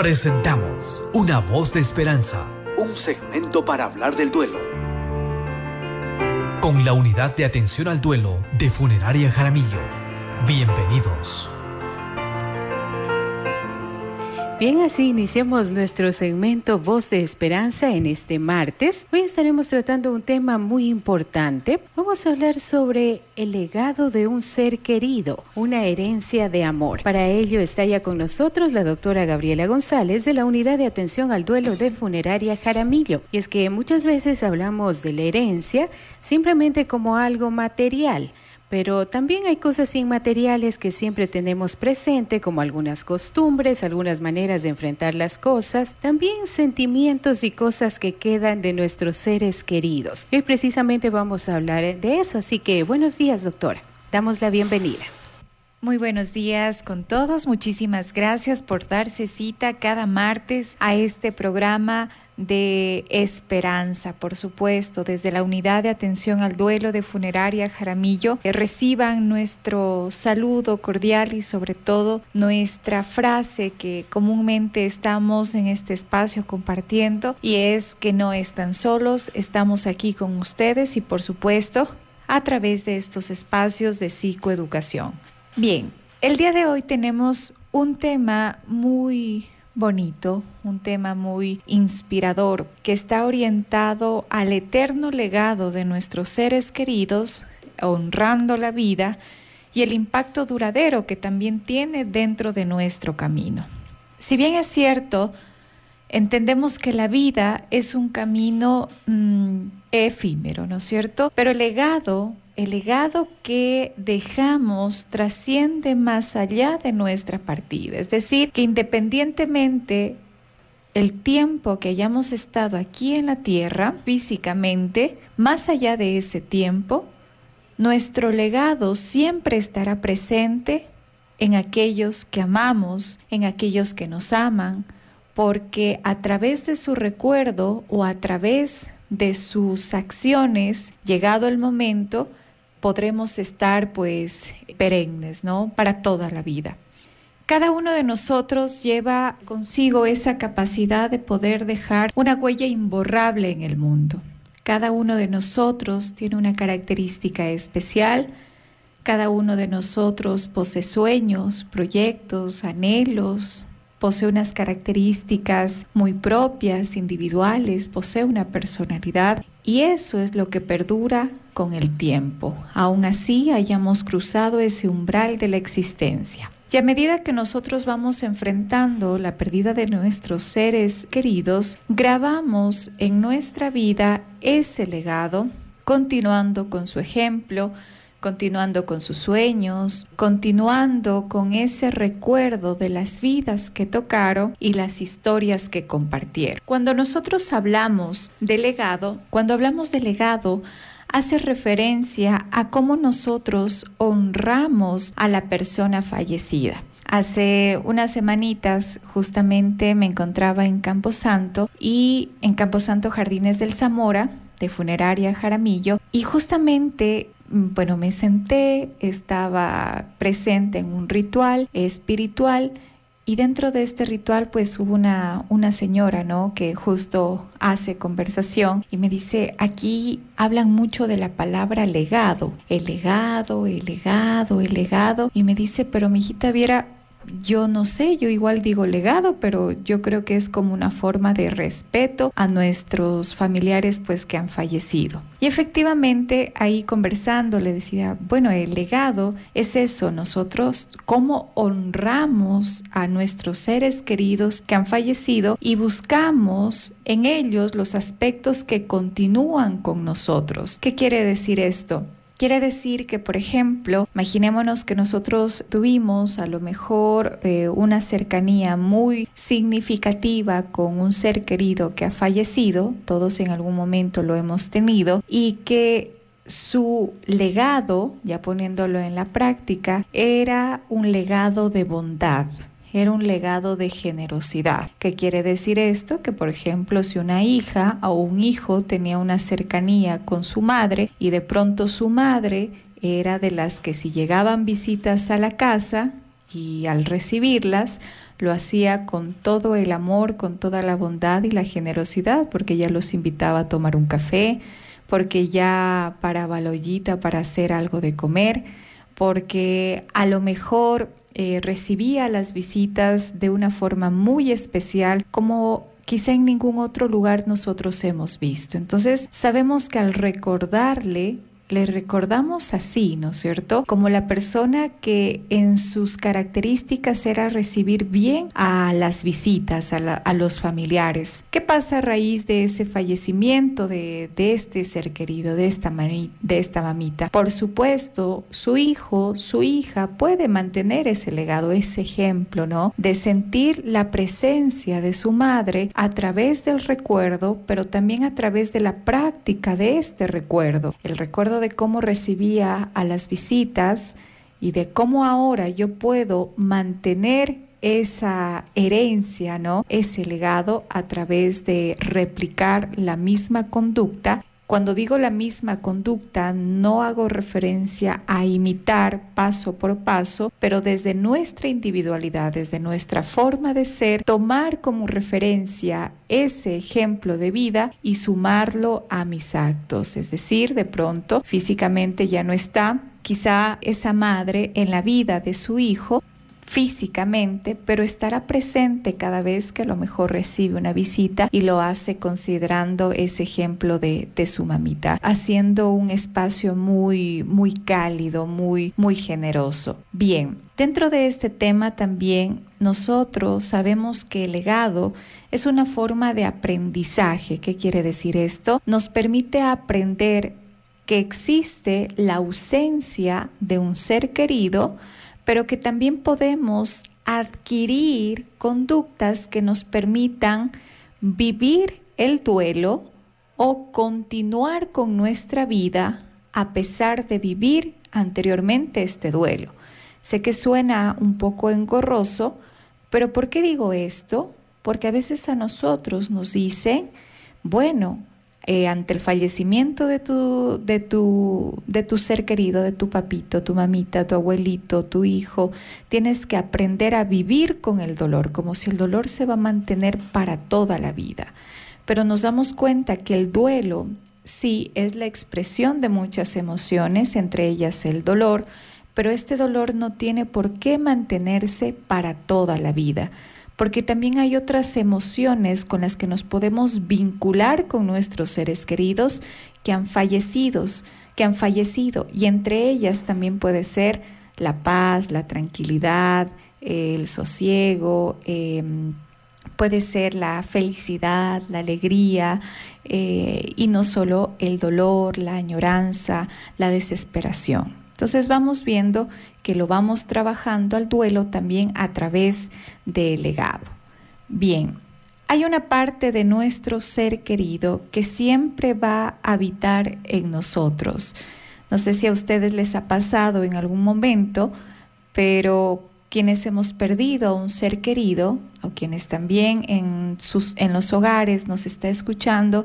Presentamos Una voz de esperanza, un segmento para hablar del duelo. Con la unidad de atención al duelo de Funeraria Jaramillo. Bienvenidos. Bien, así iniciamos nuestro segmento Voz de Esperanza en este martes. Hoy estaremos tratando un tema muy importante. Vamos a hablar sobre el legado de un ser querido, una herencia de amor. Para ello está ya con nosotros la doctora Gabriela González de la Unidad de Atención al Duelo de Funeraria Jaramillo. Y es que muchas veces hablamos de la herencia simplemente como algo material pero también hay cosas inmateriales que siempre tenemos presente, como algunas costumbres, algunas maneras de enfrentar las cosas, también sentimientos y cosas que quedan de nuestros seres queridos. Hoy precisamente vamos a hablar de eso, así que buenos días, doctora. Damos la bienvenida. Muy buenos días con todos. Muchísimas gracias por darse cita cada martes a este programa de esperanza, por supuesto, desde la unidad de atención al duelo de funeraria Jaramillo, que reciban nuestro saludo cordial y sobre todo nuestra frase que comúnmente estamos en este espacio compartiendo y es que no están solos, estamos aquí con ustedes y por supuesto a través de estos espacios de psicoeducación. Bien, el día de hoy tenemos un tema muy bonito, un tema muy inspirador, que está orientado al eterno legado de nuestros seres queridos, honrando la vida y el impacto duradero que también tiene dentro de nuestro camino. Si bien es cierto, entendemos que la vida es un camino mm, efímero, ¿no es cierto? Pero el legado el legado que dejamos trasciende más allá de nuestra partida. Es decir, que independientemente el tiempo que hayamos estado aquí en la tierra físicamente, más allá de ese tiempo, nuestro legado siempre estará presente en aquellos que amamos, en aquellos que nos aman, porque a través de su recuerdo o a través de sus acciones, llegado el momento, podremos estar pues perennes, ¿no? Para toda la vida. Cada uno de nosotros lleva consigo esa capacidad de poder dejar una huella imborrable en el mundo. Cada uno de nosotros tiene una característica especial. Cada uno de nosotros posee sueños, proyectos, anhelos, posee unas características muy propias, individuales, posee una personalidad y eso es lo que perdura con el tiempo. Aún así hayamos cruzado ese umbral de la existencia. Y a medida que nosotros vamos enfrentando la pérdida de nuestros seres queridos, grabamos en nuestra vida ese legado, continuando con su ejemplo, continuando con sus sueños, continuando con ese recuerdo de las vidas que tocaron y las historias que compartieron. Cuando nosotros hablamos de legado, cuando hablamos de legado, hace referencia a cómo nosotros honramos a la persona fallecida. Hace unas semanitas justamente me encontraba en Camposanto y en Camposanto Jardines del Zamora de Funeraria Jaramillo y justamente Mm, bueno, me senté, estaba presente en un ritual espiritual y dentro de este ritual pues hubo una, una señora, ¿no? Que justo hace conversación y me dice, aquí hablan mucho de la palabra legado, el legado, el legado, el legado. Y me dice, pero mi hijita viera, yo no sé, yo igual digo legado, pero yo creo que es como una forma de respeto a nuestros familiares pues que han fallecido. Y efectivamente ahí conversando le decía, bueno, el legado es eso, nosotros cómo honramos a nuestros seres queridos que han fallecido y buscamos en ellos los aspectos que continúan con nosotros. ¿Qué quiere decir esto? Quiere decir que, por ejemplo, imaginémonos que nosotros tuvimos a lo mejor eh, una cercanía muy significativa con un ser querido que ha fallecido, todos en algún momento lo hemos tenido, y que su legado, ya poniéndolo en la práctica, era un legado de bondad, era un legado de generosidad. ¿Qué quiere decir esto? Que por ejemplo si una hija o un hijo tenía una cercanía con su madre y de pronto su madre era de las que si llegaban visitas a la casa y al recibirlas, lo hacía con todo el amor, con toda la bondad y la generosidad, porque ya los invitaba a tomar un café, porque ya paraba la ollita para hacer algo de comer, porque a lo mejor eh, recibía las visitas de una forma muy especial, como quizá en ningún otro lugar nosotros hemos visto. Entonces sabemos que al recordarle le recordamos así, ¿no es cierto? Como la persona que en sus características era recibir bien a las visitas, a, los familiares. ¿Qué pasa a raíz de ese fallecimiento de, este ser querido, de esta, de esta mamita? Por supuesto, su hijo, su hija puede mantener ese legado, ese ejemplo, ¿no? De sentir la presencia de su madre a través del recuerdo, pero también a través de la práctica de este recuerdo. El recuerdo de cómo recibía a las visitas y de cómo ahora yo puedo mantener esa herencia, ¿no? Ese legado a través de replicar la misma conducta cuando digo la misma conducta, no hago referencia a imitar paso por paso, pero desde nuestra individualidad, desde nuestra forma de ser, tomar como referencia ese ejemplo de vida y sumarlo a mis actos. Es decir, de pronto físicamente ya no está, quizá esa madre en la vida de su hijo físicamente, pero estará presente cada vez que a lo mejor recibe una visita y lo hace considerando ese ejemplo de, de su mamita, haciendo un espacio muy, muy cálido, muy, muy generoso. Bien, dentro de este tema también nosotros sabemos que el legado es una forma de aprendizaje. ¿Qué quiere decir esto? Nos permite aprender que existe la ausencia de un ser querido, pero que también podemos adquirir conductas que nos permitan vivir el duelo o continuar con nuestra vida a pesar de vivir anteriormente este duelo. Sé que suena un poco engorroso, pero ¿por qué digo esto? Porque a veces a nosotros nos dicen, bueno, eh, ante el fallecimiento de tu, de, tu, de tu ser querido, de tu papito, tu mamita, tu abuelito, tu hijo, tienes que aprender a vivir con el dolor, como si el dolor se va a mantener para toda la vida. Pero nos damos cuenta que el duelo sí es la expresión de muchas emociones, entre ellas el dolor, pero este dolor no tiene por qué mantenerse para toda la vida porque también hay otras emociones con las que nos podemos vincular con nuestros seres queridos que han fallecido, que han fallecido, y entre ellas también puede ser la paz, la tranquilidad, el sosiego, em, puede ser la felicidad, la alegría, eh, y no solo el dolor, la añoranza, la desesperación. Entonces vamos viendo que lo vamos trabajando al duelo también a través del legado. Bien, hay una parte de nuestro ser querido que siempre va a habitar en nosotros. No sé si a ustedes les ha pasado en algún momento, pero quienes hemos perdido a un ser querido o quienes también en, sus, en los hogares nos está escuchando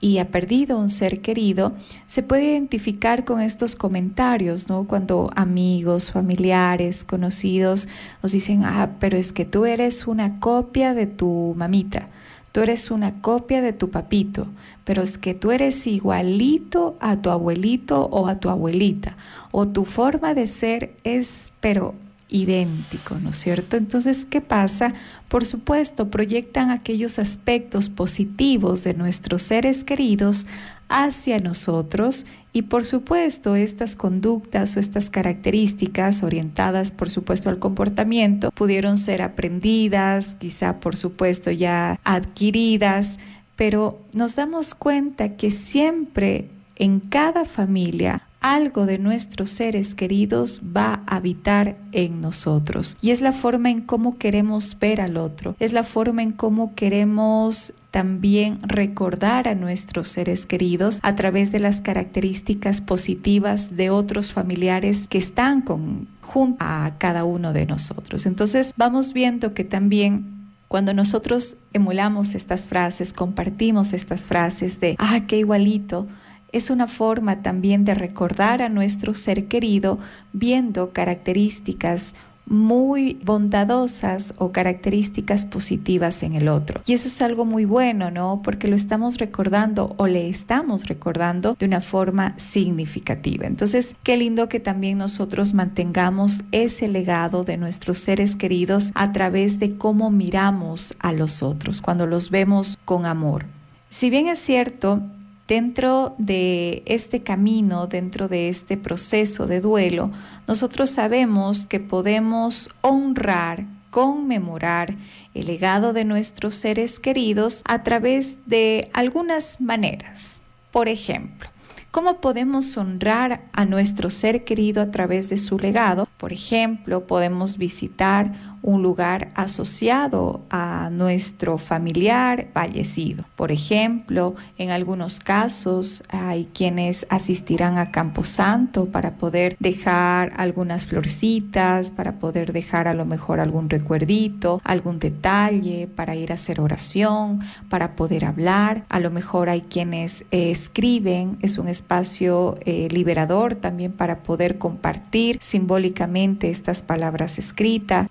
y ha perdido un ser querido, se puede identificar con estos comentarios, ¿no? Cuando amigos, familiares, conocidos os dicen, ah, pero es que tú eres una copia de tu mamita, tú eres una copia de tu papito, pero es que tú eres igualito a tu abuelito o a tu abuelita, o tu forma de ser es, pero idéntico, ¿no es cierto? Entonces, ¿qué pasa? Por supuesto, proyectan aquellos aspectos positivos de nuestros seres queridos hacia nosotros y por supuesto estas conductas o estas características orientadas por supuesto al comportamiento pudieron ser aprendidas, quizá por supuesto ya adquiridas, pero nos damos cuenta que siempre en cada familia algo de nuestros seres queridos va a habitar en nosotros. Y es la forma en cómo queremos ver al otro, es la forma en cómo queremos también recordar a nuestros seres queridos a través de las características positivas de otros familiares que están con, junto a cada uno de nosotros. Entonces vamos viendo que también cuando nosotros emulamos estas frases, compartimos estas frases de, ah, qué igualito, es una forma también de recordar a nuestro ser querido viendo características muy bondadosas o características positivas en el otro. Y eso es algo muy bueno, ¿no? Porque lo estamos recordando o le estamos recordando de una forma significativa. Entonces, qué lindo que también nosotros mantengamos ese legado de nuestros seres queridos a través de cómo miramos a los otros, cuando los vemos con amor. Si bien es cierto, dentro de este camino, dentro de este proceso de duelo, nosotros sabemos que podemos honrar, conmemorar el legado de nuestros seres queridos a través de algunas maneras. Por ejemplo, ¿Cómo podemos honrar a nuestro ser querido a través de su legado? Por ejemplo, podemos visitar un lugar asociado a nuestro familiar fallecido. Por ejemplo, en algunos casos hay quienes asistirán a Camposanto para poder dejar algunas florcitas, para poder dejar a lo mejor algún recuerdito, algún detalle, para ir a hacer oración, para poder hablar. A lo mejor hay quienes escriben, es un espacio eh, liberador también para poder compartir simbólicamente estas palabras escritas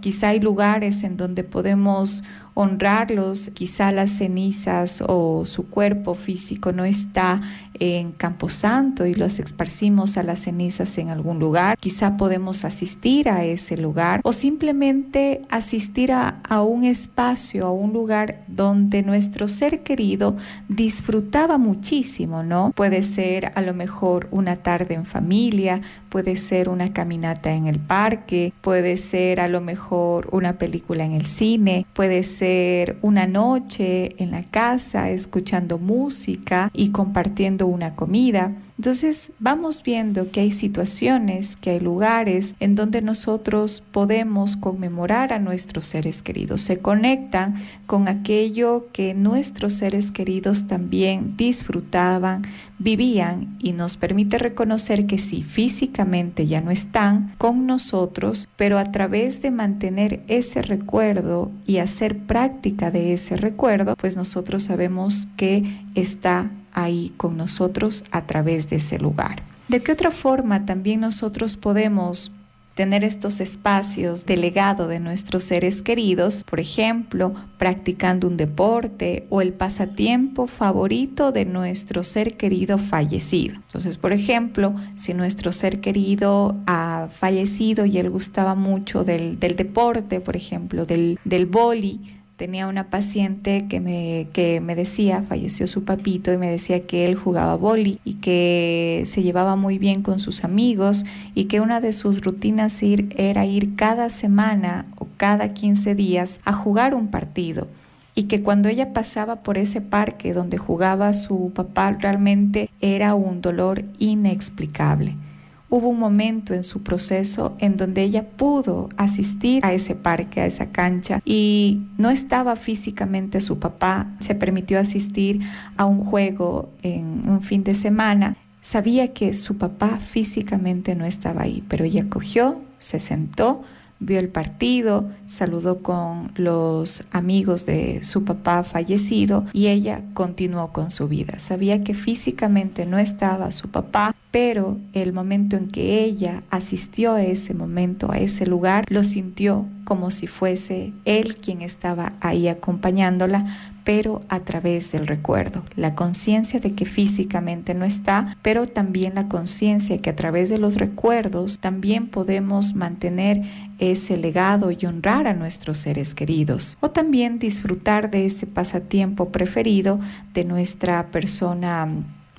quizá hay lugares en donde podemos honrarlos, quizá las cenizas o su cuerpo físico no está en Camposanto y los esparcimos a las cenizas en algún lugar, quizá podemos asistir a ese lugar o simplemente asistir a, a un espacio, a un lugar donde nuestro ser querido disfrutaba muchísimo, ¿no? Puede ser a lo mejor una tarde en familia, puede ser una caminata en el parque, puede ser a lo mejor una película en el cine, puede ser una noche en la casa escuchando música y compartiendo una comida. Entonces vamos viendo que hay situaciones, que hay lugares en donde nosotros podemos conmemorar a nuestros seres queridos. Se conectan con aquello que nuestros seres queridos también disfrutaban, vivían y nos permite reconocer que sí, físicamente ya no están con nosotros, pero a través de mantener ese recuerdo y hacer práctica de ese recuerdo, pues nosotros sabemos que está ahí con nosotros a través de ese lugar. ¿De qué otra forma también nosotros podemos tener estos espacios de legado de nuestros seres queridos, por ejemplo, practicando un deporte o el pasatiempo favorito de nuestro ser querido fallecido. Entonces, por ejemplo, si nuestro ser querido ha fallecido y él gustaba mucho del, deporte, por ejemplo, del, del boli, tenía una paciente que me, que me decía, falleció su papito y me decía que él jugaba boli y que se llevaba muy bien con sus amigos y que una de sus rutinas era ir cada semana o cada 15 días a jugar un partido. Y que cuando ella pasaba por ese parque donde jugaba su papá realmente era un dolor inexplicable hubo un momento en su proceso en donde ella pudo asistir a ese parque, a esa cancha y no estaba físicamente su papá, se permitió asistir a un juego en un fin de semana. Sabía que su papá físicamente no estaba ahí, pero ella cogió, se sentó, vio el partido, saludó con los amigos de su papá fallecido y ella continuó con su vida. Sabía que físicamente no estaba su papá, pero el momento en que ella asistió a ese momento, a ese lugar, lo sintió como si fuese él quien estaba ahí acompañándola, pero a través del recuerdo, la conciencia de que físicamente no está, pero también la conciencia que a través de los recuerdos también podemos mantener ese legado y honrar a nuestros seres queridos, o también disfrutar de ese pasatiempo preferido de nuestra persona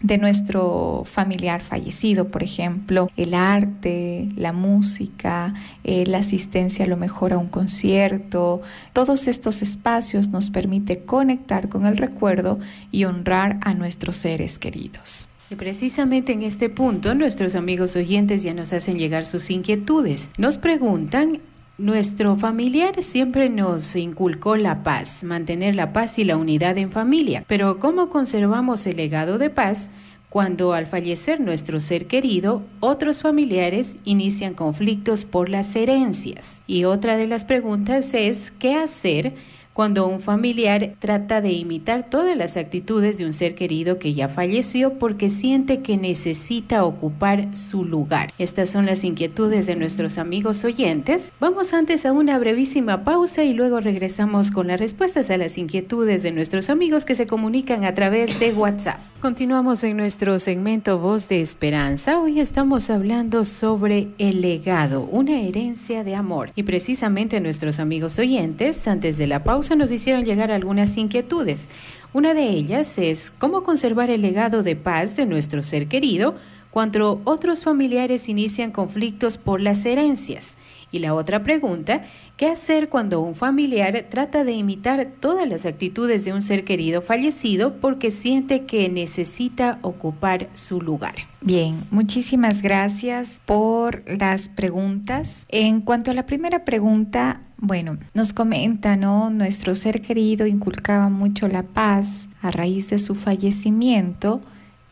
de nuestro familiar fallecido, por ejemplo, el arte, la música, eh, la asistencia a lo mejor a un concierto, todos estos espacios nos permite conectar con el recuerdo y honrar a nuestros seres queridos. Y precisamente en este punto nuestros amigos oyentes ya nos hacen llegar sus inquietudes. Nos preguntan nuestro familiar siempre nos inculcó la paz, mantener la paz y la unidad en familia, pero ¿cómo conservamos el legado de paz cuando al fallecer nuestro ser querido, otros familiares inician conflictos por las herencias? Y otra de las preguntas es, ¿qué hacer cuando un familiar trata de imitar todas las actitudes de un ser querido que ya falleció porque siente que necesita ocupar su lugar. Estas son las inquietudes de nuestros amigos oyentes. Vamos antes a una brevísima pausa y luego regresamos con las respuestas a las inquietudes de nuestros amigos que se comunican a través de WhatsApp. Continuamos en nuestro segmento Voz de Esperanza. Hoy estamos hablando sobre el legado, una herencia de amor. Y precisamente nuestros amigos oyentes, antes de la pausa, nos hicieron llegar algunas inquietudes. Una de ellas es cómo conservar el legado de paz de nuestro ser querido cuando otros familiares inician conflictos por las herencias. Y la otra pregunta, ¿qué hacer cuando un familiar trata de imitar todas las actitudes de un ser querido fallecido porque siente que necesita ocupar su lugar? Bien, muchísimas gracias por las preguntas. En cuanto a la primera pregunta, bueno, nos comenta, ¿no? Nuestro ser querido inculcaba mucho la paz a raíz de su fallecimiento.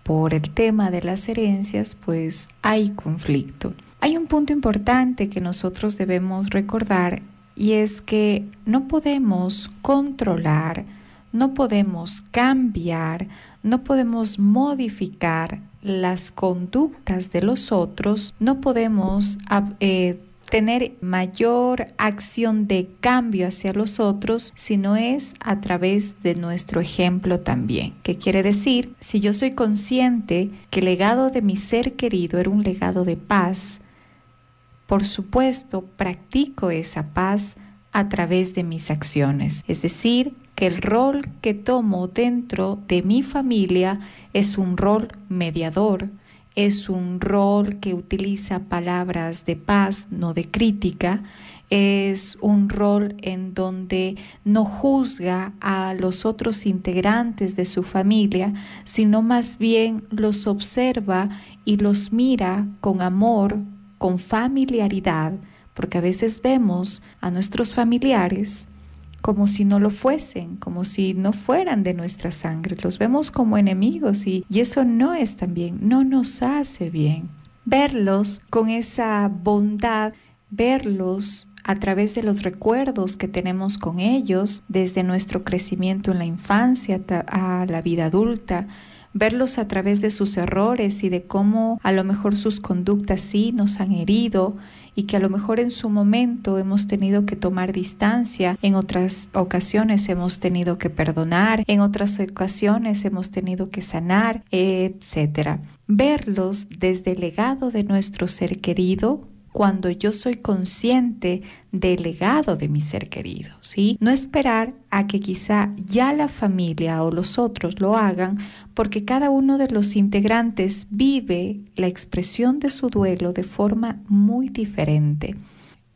Por el tema de las herencias, pues hay conflicto. Hay un punto importante que nosotros debemos recordar y es que no podemos controlar, no podemos cambiar, no podemos modificar las conductas de los otros, no podemos eh, tener mayor acción de cambio hacia los otros, sino es a través de nuestro ejemplo también. ¿Qué quiere decir? Si yo soy consciente que el legado de mi ser querido era un legado de paz, por supuesto, practico esa paz a través de mis acciones. Es decir, que el rol que tomo dentro de mi familia es un rol mediador, es un rol que utiliza palabras de paz, no de crítica, es un rol en donde no juzga a los otros integrantes de su familia, sino más bien los observa y los mira con amor, con familiaridad, porque a veces vemos a nuestros familiares como si no lo fuesen, como si no fueran de nuestra sangre. Los vemos como enemigos y, y eso no es tan bien, no nos hace bien. Verlos con esa bondad, verlos a través de los recuerdos que tenemos con ellos, desde nuestro crecimiento en la infancia a la vida adulta, verlos a través de sus errores y de cómo a lo mejor sus conductas sí nos han herido y que a lo mejor en su momento hemos tenido que tomar distancia, en otras ocasiones hemos tenido que perdonar, en otras ocasiones hemos tenido que sanar, etcétera. Verlos desde el legado de nuestro ser querido cuando yo soy consciente del legado de mi ser querido, ¿sí? No esperar a que quizá ya la familia o los otros lo hagan, porque cada uno de los integrantes vive la expresión de su duelo de forma muy diferente.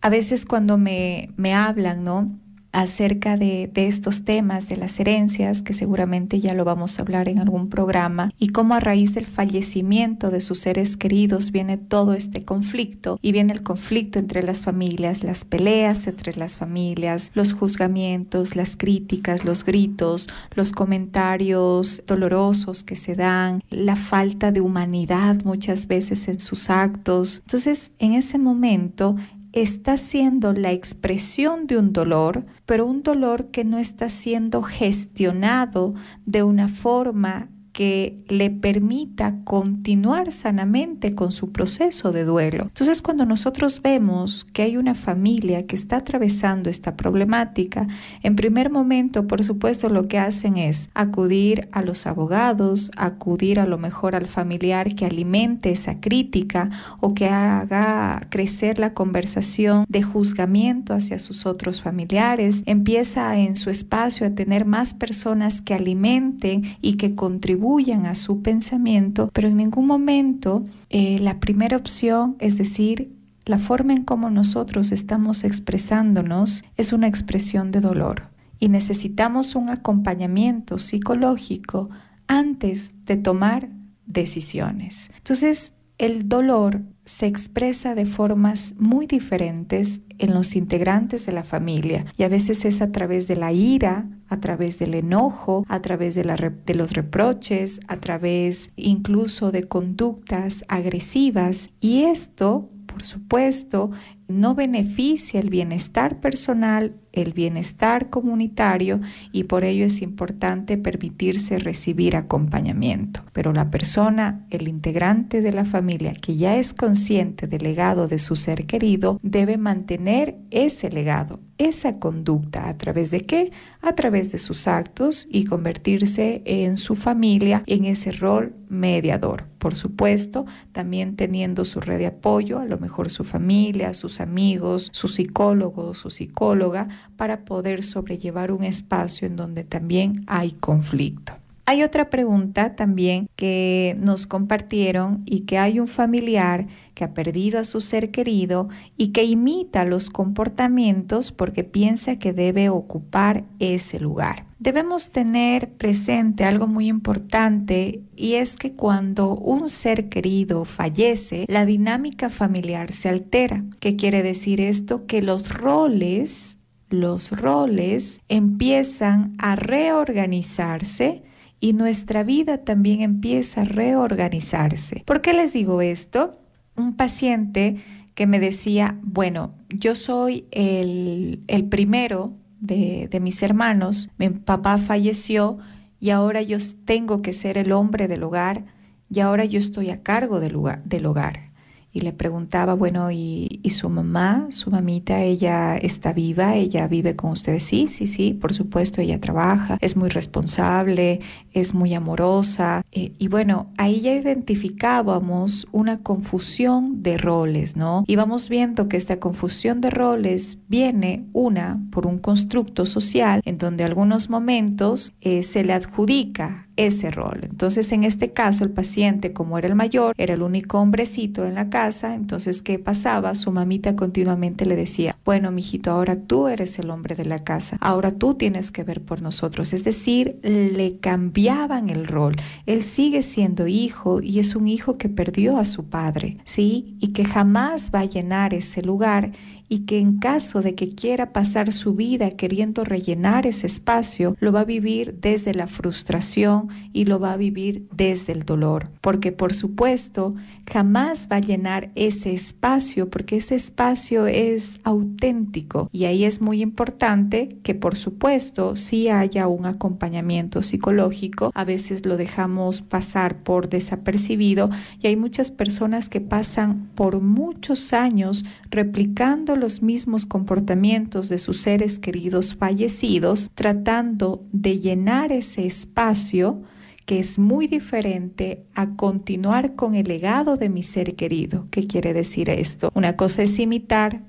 A veces cuando me, me hablan, ¿no? Acerca de, estos temas de las herencias, que seguramente ya lo vamos a hablar en algún programa, y cómo a raíz del fallecimiento de sus seres queridos viene todo este conflicto, y viene el conflicto entre las familias, las peleas entre las familias, los juzgamientos, las críticas, los gritos, los comentarios dolorosos que se dan, la falta de humanidad muchas veces en sus actos. Entonces, en ese momento, está siendo la expresión de un dolor, pero un dolor que no está siendo gestionado de una forma que le permita continuar sanamente con su proceso de duelo. Entonces, cuando nosotros vemos que hay una familia que está atravesando esta problemática, en primer momento, por supuesto, lo que hacen es acudir a los abogados, acudir a lo mejor al familiar que alimente esa crítica o que haga crecer la conversación de juzgamiento hacia sus otros familiares, empieza en su espacio a tener más personas que alimenten y que contribuyan a su pensamiento, pero en ningún momento eh, la primera opción, es decir, la forma en cómo nosotros estamos expresándonos es una expresión de dolor y necesitamos un acompañamiento psicológico antes de tomar decisiones. Entonces, el dolor se expresa de formas muy diferentes en los integrantes de la familia y a veces es a través de la ira, a través del enojo, a través de, de, los reproches, a través incluso de conductas agresivas y esto, por supuesto, no beneficia el bienestar personal, el bienestar comunitario y por ello es importante permitirse recibir acompañamiento. Pero la persona, el integrante de la familia que ya es consciente del legado de su ser querido, debe mantener ese legado, esa conducta. ¿A través de qué? A través de sus actos y convertirse en su familia en ese rol mediador. Por supuesto, también teniendo su red de apoyo, a lo mejor su familia, sus amigos, su psicólogo, su psicóloga, para poder sobrellevar un espacio en donde también hay conflicto. Hay otra pregunta también que nos compartieron y que hay un familiar que ha perdido a su ser querido y que imita los comportamientos porque piensa que debe ocupar ese lugar. Debemos tener presente algo muy importante y es que cuando un ser querido fallece, la dinámica familiar se altera. ¿Qué quiere decir esto? Que los roles, los roles empiezan a reorganizarse y nuestra vida también empieza a reorganizarse. ¿Por qué les digo esto? Un paciente que me decía, bueno, yo soy el, primero de, mis hermanos, mi papá falleció y ahora yo tengo que ser el hombre del hogar y ahora yo estoy a cargo del, del hogar y le preguntaba, bueno, ¿y, su mamá, su mamita, ella está viva? ¿Ella vive con ustedes? Sí, sí, sí, por supuesto, ella trabaja, es muy responsable, es muy amorosa. Eh, y bueno, ahí ya identificábamos una confusión de roles, ¿no? Y vamos viendo que esta confusión de roles viene, una, por un constructo social en donde algunos momentos eh, se le adjudica ese rol. Entonces, en este caso, el paciente, como era el mayor, era el único hombrecito en la casa, entonces, ¿qué pasaba? Su mamita continuamente le decía, bueno, mijito, ahora tú eres el hombre de la casa, ahora tú tienes que ver por nosotros. Es decir, le cambiaban el rol. Sigue siendo hijo y es un hijo que perdió a su padre, ¿sí? Y que jamás va a llenar ese lugar y que en caso de que quiera pasar su vida queriendo rellenar ese espacio, lo va a vivir desde la frustración y lo va a vivir desde el dolor. Porque por supuesto, jamás va a llenar ese espacio porque ese espacio es auténtico y ahí es muy importante que por supuesto sí haya un acompañamiento psicológico. A veces lo dejamos pasar por desapercibido y hay muchas personas que pasan por muchos años replicando los mismos comportamientos de sus seres queridos fallecidos, tratando de llenar ese espacio que es muy diferente a continuar con el legado de mi ser querido. ¿Qué quiere decir esto? Una cosa es imitar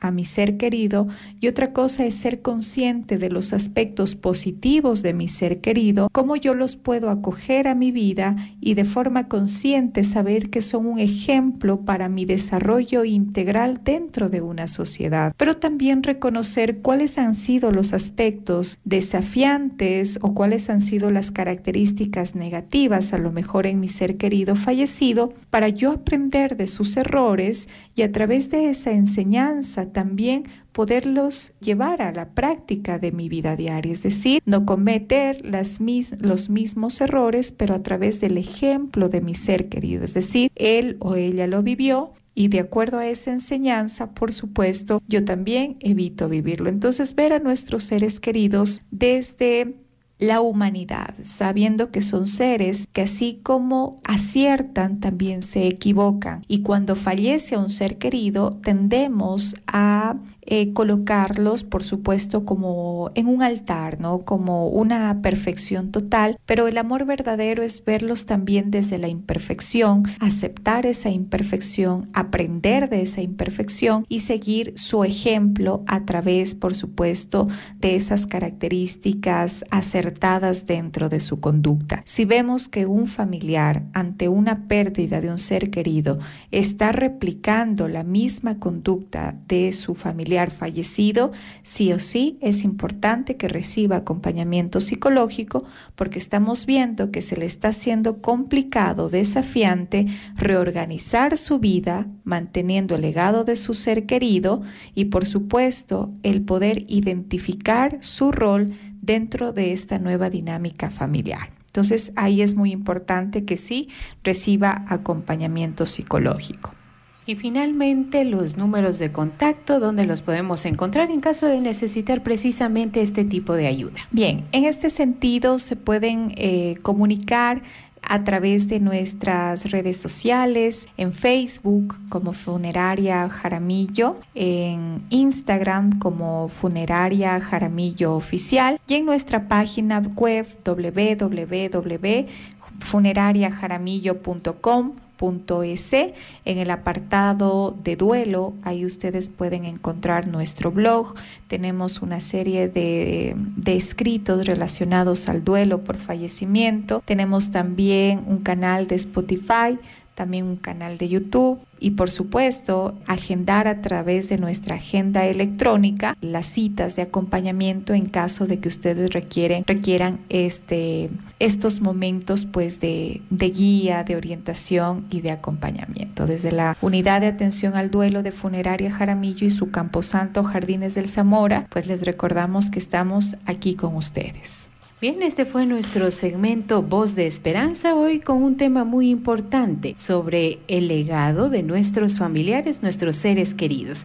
a mi ser querido y otra cosa es ser consciente de los aspectos positivos de mi ser querido, cómo yo los puedo acoger a mi vida y de forma consciente saber que son un ejemplo para mi desarrollo integral dentro de una sociedad, pero también reconocer cuáles han sido los aspectos desafiantes o cuáles han sido las características negativas a lo mejor en mi ser querido fallecido para yo aprender de sus errores y a través de esa enseñanza también poderlos llevar a la práctica de mi vida diaria, es decir, no cometer los mismos errores, pero a través del ejemplo de mi ser querido, es decir, él o ella lo vivió y de acuerdo a esa enseñanza, por supuesto, yo también evito vivirlo. Entonces, ver a nuestros seres queridos desde la humanidad, sabiendo que son seres que así como aciertan, también se equivocan. Y cuando fallece un ser querido, tendemos a eh, colocarlos, por supuesto, como en un altar, ¿no? Como una perfección total, pero el amor verdadero es verlos también desde la imperfección, aceptar esa imperfección, aprender de esa imperfección y seguir su ejemplo a través, por supuesto, de esas características acertadas dentro de su conducta. Si vemos que un familiar ante una pérdida de un ser querido está replicando la misma conducta de su familiar, fallecido, sí o sí es importante que reciba acompañamiento psicológico porque estamos viendo que se le está haciendo complicado, desafiante reorganizar su vida manteniendo el legado de su ser querido y por supuesto el poder identificar su rol dentro de esta nueva dinámica familiar. Entonces ahí es muy importante que sí reciba acompañamiento psicológico. Y finalmente los números de contacto donde los podemos encontrar en caso de necesitar precisamente este tipo de ayuda. Bien, en este sentido se pueden eh, comunicar a través de nuestras redes sociales, en Facebook como Funeraria Jaramillo, en Instagram como Funeraria Jaramillo Oficial y en nuestra página web www.funerariajaramillo.com En el apartado de duelo, ahí ustedes pueden encontrar nuestro blog. Tenemos una serie de, de, escritos relacionados al duelo por fallecimiento. Tenemos también un canal de Spotify también un canal de YouTube y por supuesto agendar a través de nuestra agenda electrónica las citas de acompañamiento en caso de que ustedes requieren, requieran este, estos momentos pues de, de guía, de orientación y de acompañamiento. Desde la unidad de atención al duelo de Funeraria Jaramillo y su Camposanto Jardines del Zamora, pues les recordamos que estamos aquí con ustedes. Bien, este fue nuestro segmento Voz de Esperanza, hoy con un tema muy importante sobre el legado de nuestros familiares, nuestros seres queridos.